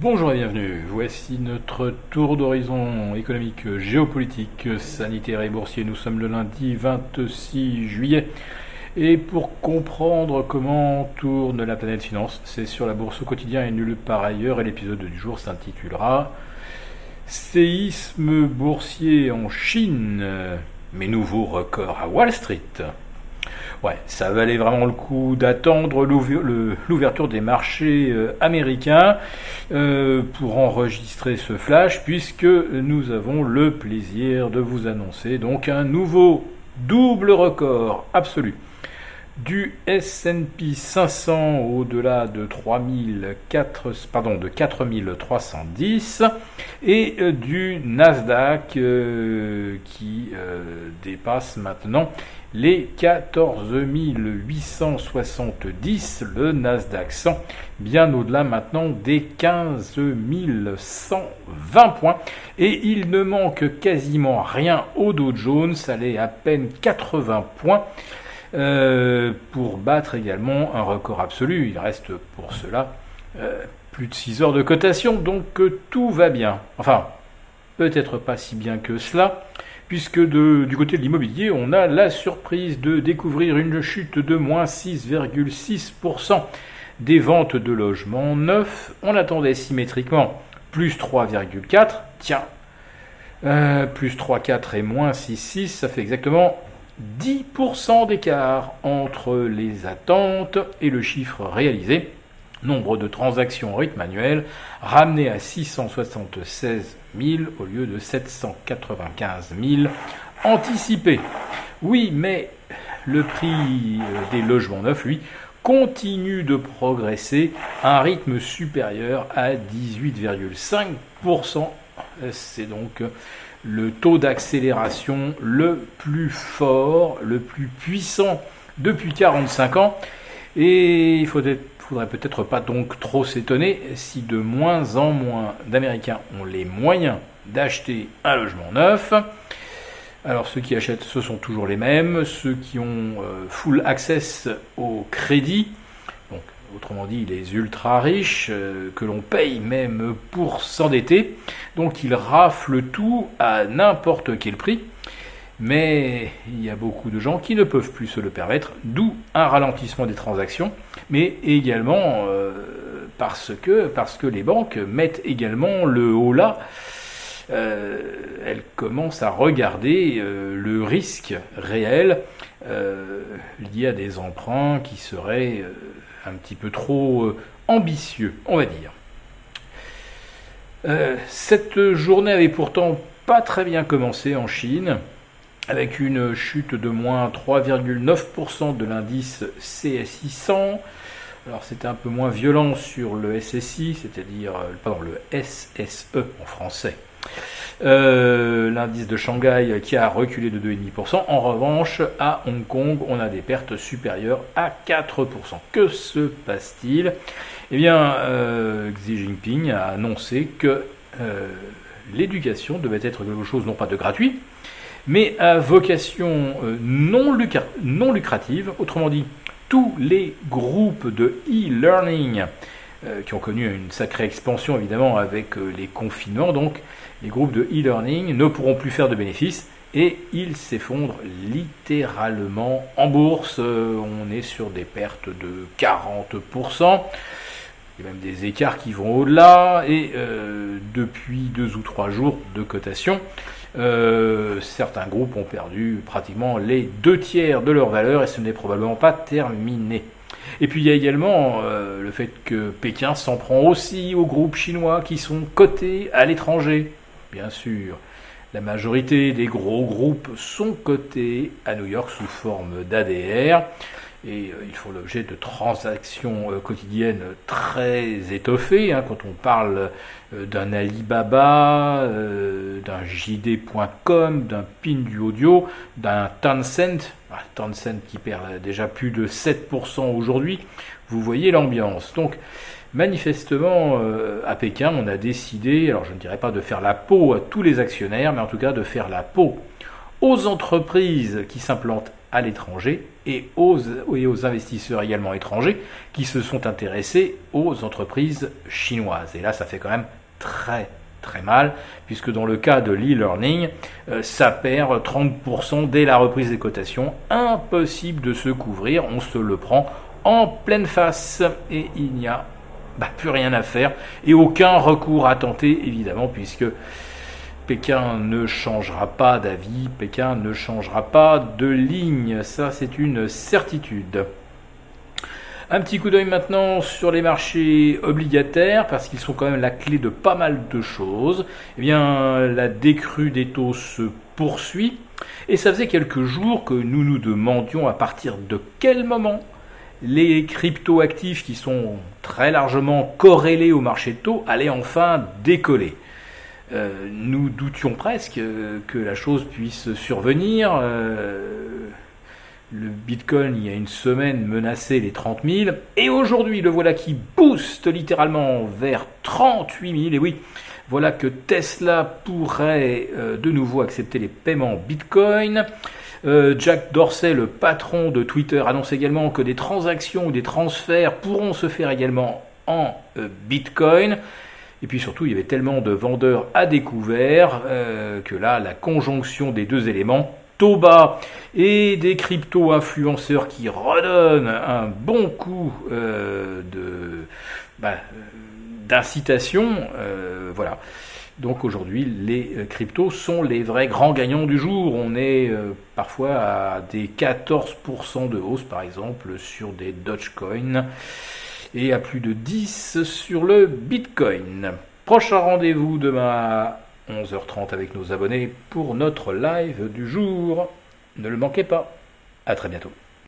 Bonjour et bienvenue. Voici notre tour d'horizon économique, géopolitique, sanitaire et boursier. Nous sommes le lundi 26 juillet. Et pour comprendre comment tourne la planète finance, c'est sur la bourse au quotidien et nulle part ailleurs. Et l'épisode du jour s'intitulera Séisme boursier en Chine, mes nouveaux records à Wall Street. Ouais, ça valait vraiment le coup d'attendre l'ouverture des marchés euh, américains euh, pour enregistrer ce flash, puisque nous avons le plaisir de vous annoncer donc un nouveau double record absolu du S&P 500 au-delà de 3004, pardon, de 4310 et euh, du Nasdaq qui dépasse maintenant les 14 870, le Nasdaq 100, bien au-delà maintenant des 15 120 points. Et il ne manque quasiment rien au Dow Jones, ça est à peine 80 points. Euh, pour battre également un record absolu. Il reste pour cela euh, plus de 6 heures de cotation, donc tout va bien. Enfin, peut-être pas si bien que cela puisque du côté de l'immobilier, on a la surprise de découvrir une chute de moins 6,6% des ventes de logements neufs. On attendait symétriquement plus 3,4. Tiens, euh, plus 3,4 et moins 6,6, ça fait exactement 10% d'écart entre les attentes et le chiffre réalisé. Nombre de transactions en rythme annuel ramené à 676 000 au lieu de 795 000 anticipés. Oui, mais le prix euh, des logements neufs, lui, continue de progresser à un rythme supérieur à 18,5%. C'est donc le taux d'accélération le plus fort, le plus puissant depuis 45 ans. Et il faudrait peut-être pas donc trop s'étonner si de moins en moins d'Américains ont les moyens d'acheter un logement neuf. Alors ceux qui achètent, ce sont toujours les mêmes, ceux qui ont euh, full access au crédit, donc autrement dit les ultra riches euh, que l'on paye même pour s'endetter, donc ils raflent tout à n'importe quel prix. Mais il y a beaucoup de gens qui ne peuvent plus se le permettre, d'où un ralentissement des transactions, mais également euh, parce, que, parce que les banques mettent également le haut là. Euh, elles commencent à regarder le risque réel lié à des emprunts qui seraient un petit peu trop ambitieux, on va dire. cette journée avait pourtant pas très bien commencé en Chine avec une chute de moins 3,9% de l'indice CSI 100. Alors c'était un peu moins violent sur le SSI, c'est-à-dire euh, pardon, le SSE en français. Euh, l'indice de Shanghai qui a reculé de 2,5%. En revanche, à Hong Kong, on a des pertes supérieures à 4%. Que se passe-t-il? Eh bien, euh, Xi Jinping a annoncé que l'éducation devait être quelque chose non pas de gratuit, mais à vocation euh, non, lucrative, autrement dit, tous les groupes de e-learning euh, qui ont connu une sacrée expansion évidemment avec euh, les confinements, donc les groupes de e-learning ne pourront plus faire de bénéfices et ils s'effondrent littéralement en bourse. on est sur des pertes de 40%. Il y a même des écarts qui vont au-delà et depuis deux ou trois jours de cotation, euh, certains groupes ont perdu pratiquement les deux tiers de leur valeur et ce n'est probablement pas terminé. Et puis il y a également euh, le fait que Pékin s'en prend aussi aux groupes chinois qui sont cotés à l'étranger. Bien sûr, la majorité des gros groupes sont cotés à New York sous forme d'ADR et euh, ils font l'objet de transactions euh, quotidiennes très étoffées. Hein, quand on parle d'un Alibaba, d'un JD.com, d'un Pinduoduo, d'un Tencent, ah, Tencent qui perd déjà plus de 7% aujourd'hui, vous voyez l'ambiance. Donc manifestement, à Pékin, on a décidé, alors je ne dirais pas de faire la peau à tous les actionnaires, mais en tout cas de faire la peau aux entreprises qui s'implantent à l'étranger et aux investisseurs également étrangers qui se sont intéressés aux entreprises chinoises. Et là, ça fait quand même très très mal, puisque dans le cas de l'e-learning, euh, ça perd 30% dès la reprise des cotations. Impossible de se couvrir, on se le prend en pleine face et il n'y a bah, plus rien à faire et aucun recours à tenter évidemment puisque Pékin ne changera pas d'avis, Pékin ne changera pas de ligne, ça c'est une certitude. Un petit coup d'œil maintenant sur les marchés obligataires, parce qu'ils sont quand même la clé de pas mal de choses. Eh bien, la décrue des taux se poursuit, et ça faisait quelques jours que nous nous demandions à partir de quel moment les crypto-actifs qui sont très largement corrélés au marché de taux allaient enfin décoller. Euh, nous doutions presque que la chose puisse survenir. Euh, le Bitcoin, il y a une semaine, menaçait les 30 000. Et aujourd'hui, le voilà qui booste littéralement vers 38 000. Et oui, voilà que Tesla pourrait euh, de nouveau accepter les paiements Bitcoin. Jack Dorsey, le patron de Twitter, annonce également que des transactions ou des transferts pourront se faire également en Bitcoin. Et puis surtout, il y avait tellement de vendeurs à découvert euh, que là, la conjonction des deux éléments, Toba et des crypto-influenceurs qui redonnent un bon coup euh, de bah, d'incitation, euh, voilà. Donc aujourd'hui, les cryptos sont les vrais grands gagnants du jour. On est parfois à des 14% de hausse, par exemple, sur des Dogecoin et à plus de 10 sur le Bitcoin. Prochain rendez-vous demain 11h30 avec nos abonnés pour notre live du jour. Ne le manquez pas. À très bientôt.